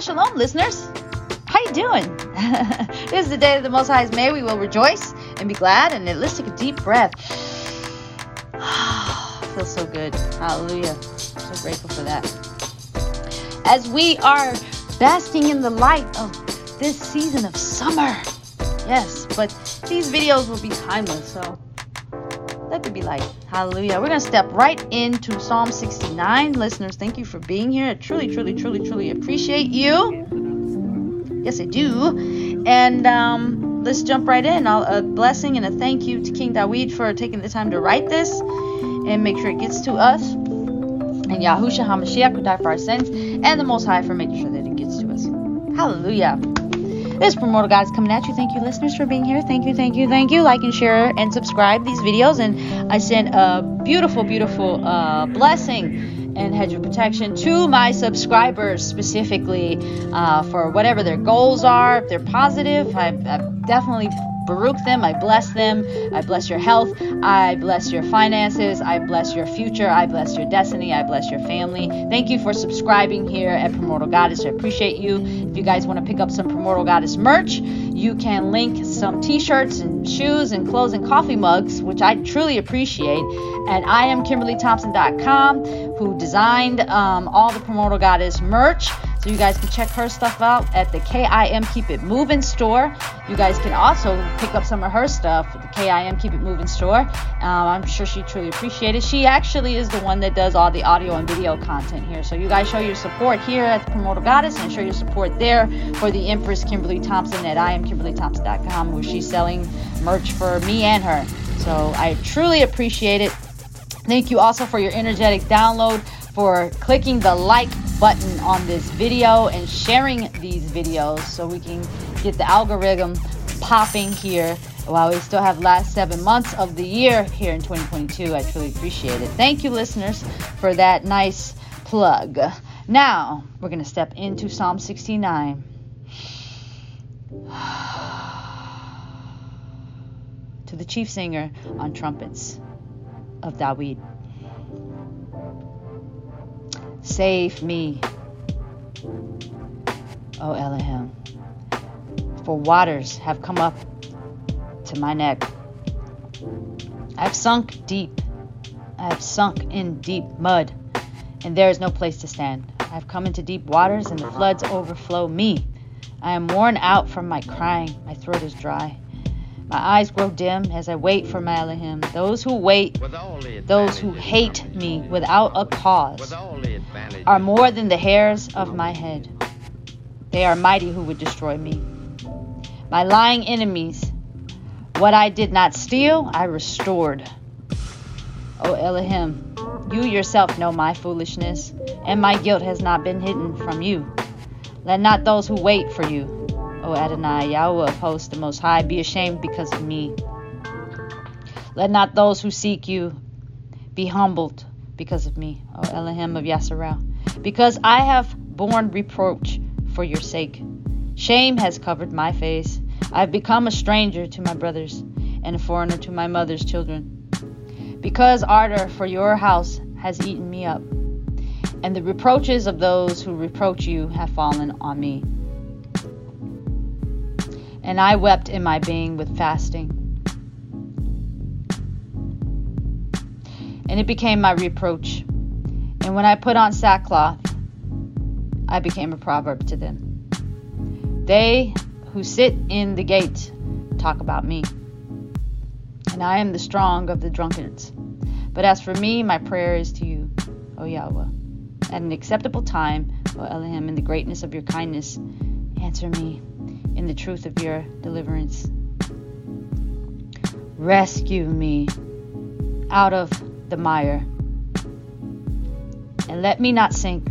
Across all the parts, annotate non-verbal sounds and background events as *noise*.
shalom, listeners. How you doing? *laughs* this is the day that the Most High has made. We will rejoice and be glad. And let's take a deep breath. *sighs* Feels so good. Hallelujah. So grateful for that. As we are basking in the light of this season of summer. Yes, but these videos will be timeless, so be like, Hallelujah. We're going to step right into Psalm 69. Listeners, thank you for being here. I truly, truly, truly, truly appreciate you. Yes, I do. And um, let's jump right in. I'll, a blessing and a thank you to King Dawid for taking the time to write this and make sure it gets to us. And Yahusha HaMashiach, who died for our sins, and the Most High for making sure that it gets to us. Hallelujah. This Primordial Goddess coming at you. Thank you, listeners, for being here. Thank you, thank you, thank you. Like and share and subscribe these videos. And I send a beautiful, beautiful uh, blessing and hedge of protection to my subscribers specifically uh, for whatever their goals are. If they're positive, I, I definitely Baruch them. I bless them. I bless your health. I bless your finances. I bless your future. I bless your destiny. I bless your family. Thank you for subscribing here at Primordial Goddess. I appreciate you. If you guys want to pick up some Primordial Goddess merch, you can link some t-shirts and shoes and clothes and coffee mugs, which I truly appreciate, at IamKimberlyThompson.com, who designed um, all the Primordial Goddess merch. So you guys can check her stuff out at the KIM Keep It Moving store. You guys can also pick up some of her stuff at the KIM Keep It Moving store. Um, I'm sure she truly appreciates it. She actually is the one that does all the audio and video content here. So you guys show your support here at the Primordial Goddess and show your support there for the Empress Kimberly Thompson at IamKimberlyThompson.com where she's selling merch for me and her. So I truly appreciate it. Thank you also for your energetic download, for clicking the like button on this video and sharing these videos so we can get the algorithm popping here while we still have last seven months of the year here in 2022 i truly appreciate it. Thank you listeners for that nice plug. Now we're going to step into psalm 69 *sighs* to the chief singer on trumpets of Dawid. Save me, O Elohim, for waters have come up to my neck. I have sunk deep. I have sunk in deep mud, and there is no place to stand. I have come into deep waters, and the floods overflow me. I am worn out from my crying. My throat is dry. My eyes grow dim as I wait for my Elohim. Those who wait, those who hate me without a cause, are more than the hairs of my head. They are mighty who would destroy me. My lying enemies, what I did not steal, I restored. O Elohim, you yourself know my foolishness, and my guilt has not been hidden from you. Let not those who wait for you, O Adonai, Yahweh of hosts, the Most High, be ashamed because of me. Let not those who seek you be humbled because of me, O Elohim of Yasharel, because I have borne reproach for your sake. Shame has covered my face. I have become a stranger to my brothers and a foreigner to my mother's children. Because ardor for your house has eaten me up, and the reproaches of those who reproach you have fallen on me. And I wept in my being with fasting. And it became my reproach. And when I put on sackcloth, I became a proverb to them. They who sit in the gate talk about me. And I am the strong of the drunkards. But as for me, my prayer is to you, O Yahweh. At an acceptable time, O Elohim, in the greatness of your kindness, answer me in the truth of your deliverance. Rescue me out of the mire, and let me not sink.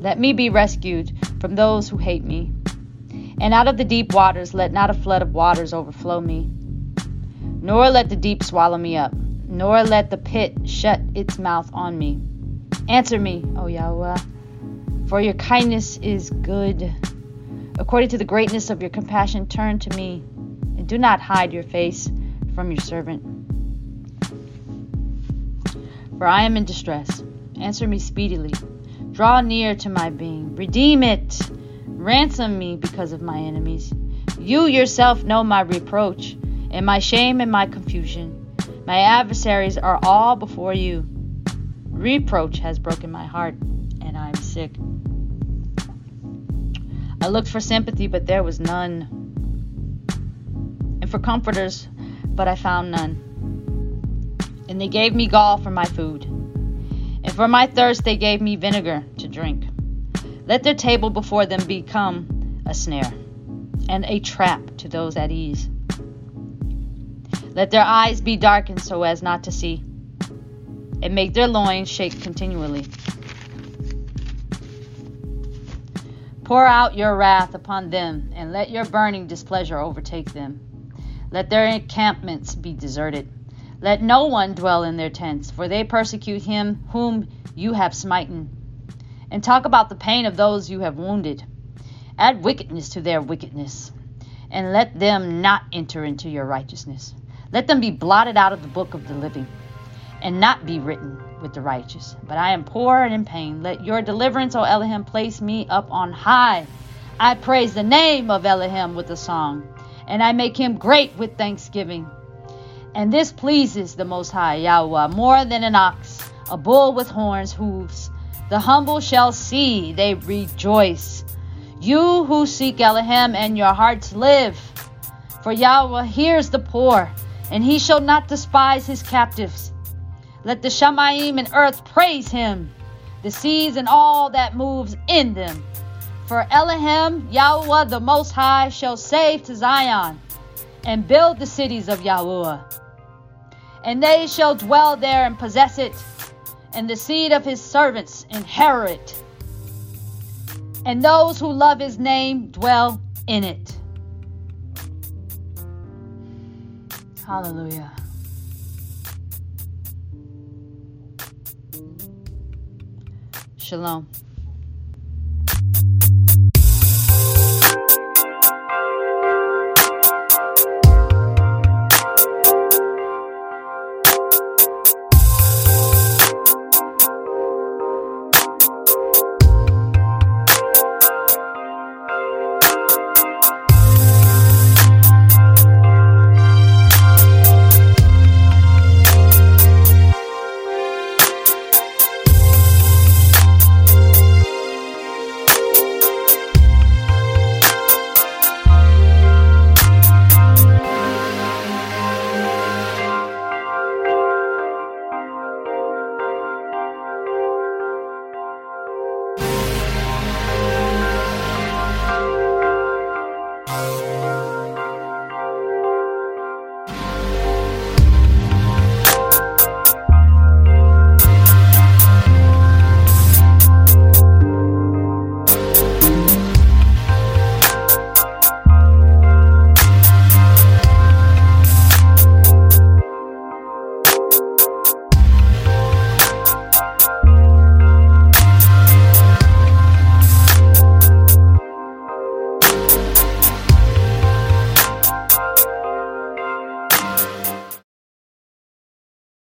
Let me be rescued from those who hate me. And out of the deep waters, let not a flood of waters overflow me. Nor let the deep swallow me up, nor let the pit shut its mouth on me. Answer me, O Yahweh, for your kindness is good According to the greatness of your compassion, turn to me, and do not hide your face from your servant. For I am in distress. Answer me speedily. Draw near to my being. Redeem it, Ransom me because of my enemies. You yourself know my reproach, and my shame and my confusion. My adversaries are all before you. Reproach has broken my heart, and I am sick. I looked for sympathy, but there was none, and for comforters, but I found none. And they gave me gall for my food, and for my thirst they gave me vinegar to drink. Let their table before them become a snare and a trap to those at ease. Let their eyes be darkened so as not to see, and make their loins shake continually. Pour out your wrath upon them, and let your burning displeasure overtake them. Let their encampments be deserted. Let no one dwell in their tents, for they persecute him whom you have smitten, and talk about the pain of those you have wounded. Add wickedness to their wickedness, and let them not enter into your righteousness. Let them be blotted out of the book of the living, and not be written with the righteous. But I am poor and in pain. Let your deliverance, O Elohim, place me up on high. I praise the name of Elohim with a song, and I make him great with thanksgiving. And this pleases the Most High Yahweh more than an ox, a bull with horns, hooves. The humble shall see, they rejoice. You who seek Elohim and your hearts live. For Yahweh hears the poor, and he shall not despise his captives. Let the Shamayim and earth praise him, the seas and all that moves in them. For Elohim, Yahweh the Most High, shall save to Zion and build the cities of Yahweh. And they shall dwell there and possess it, and the seed of his servants inherit it and those who love his name dwell in it. Hallelujah. Shalom.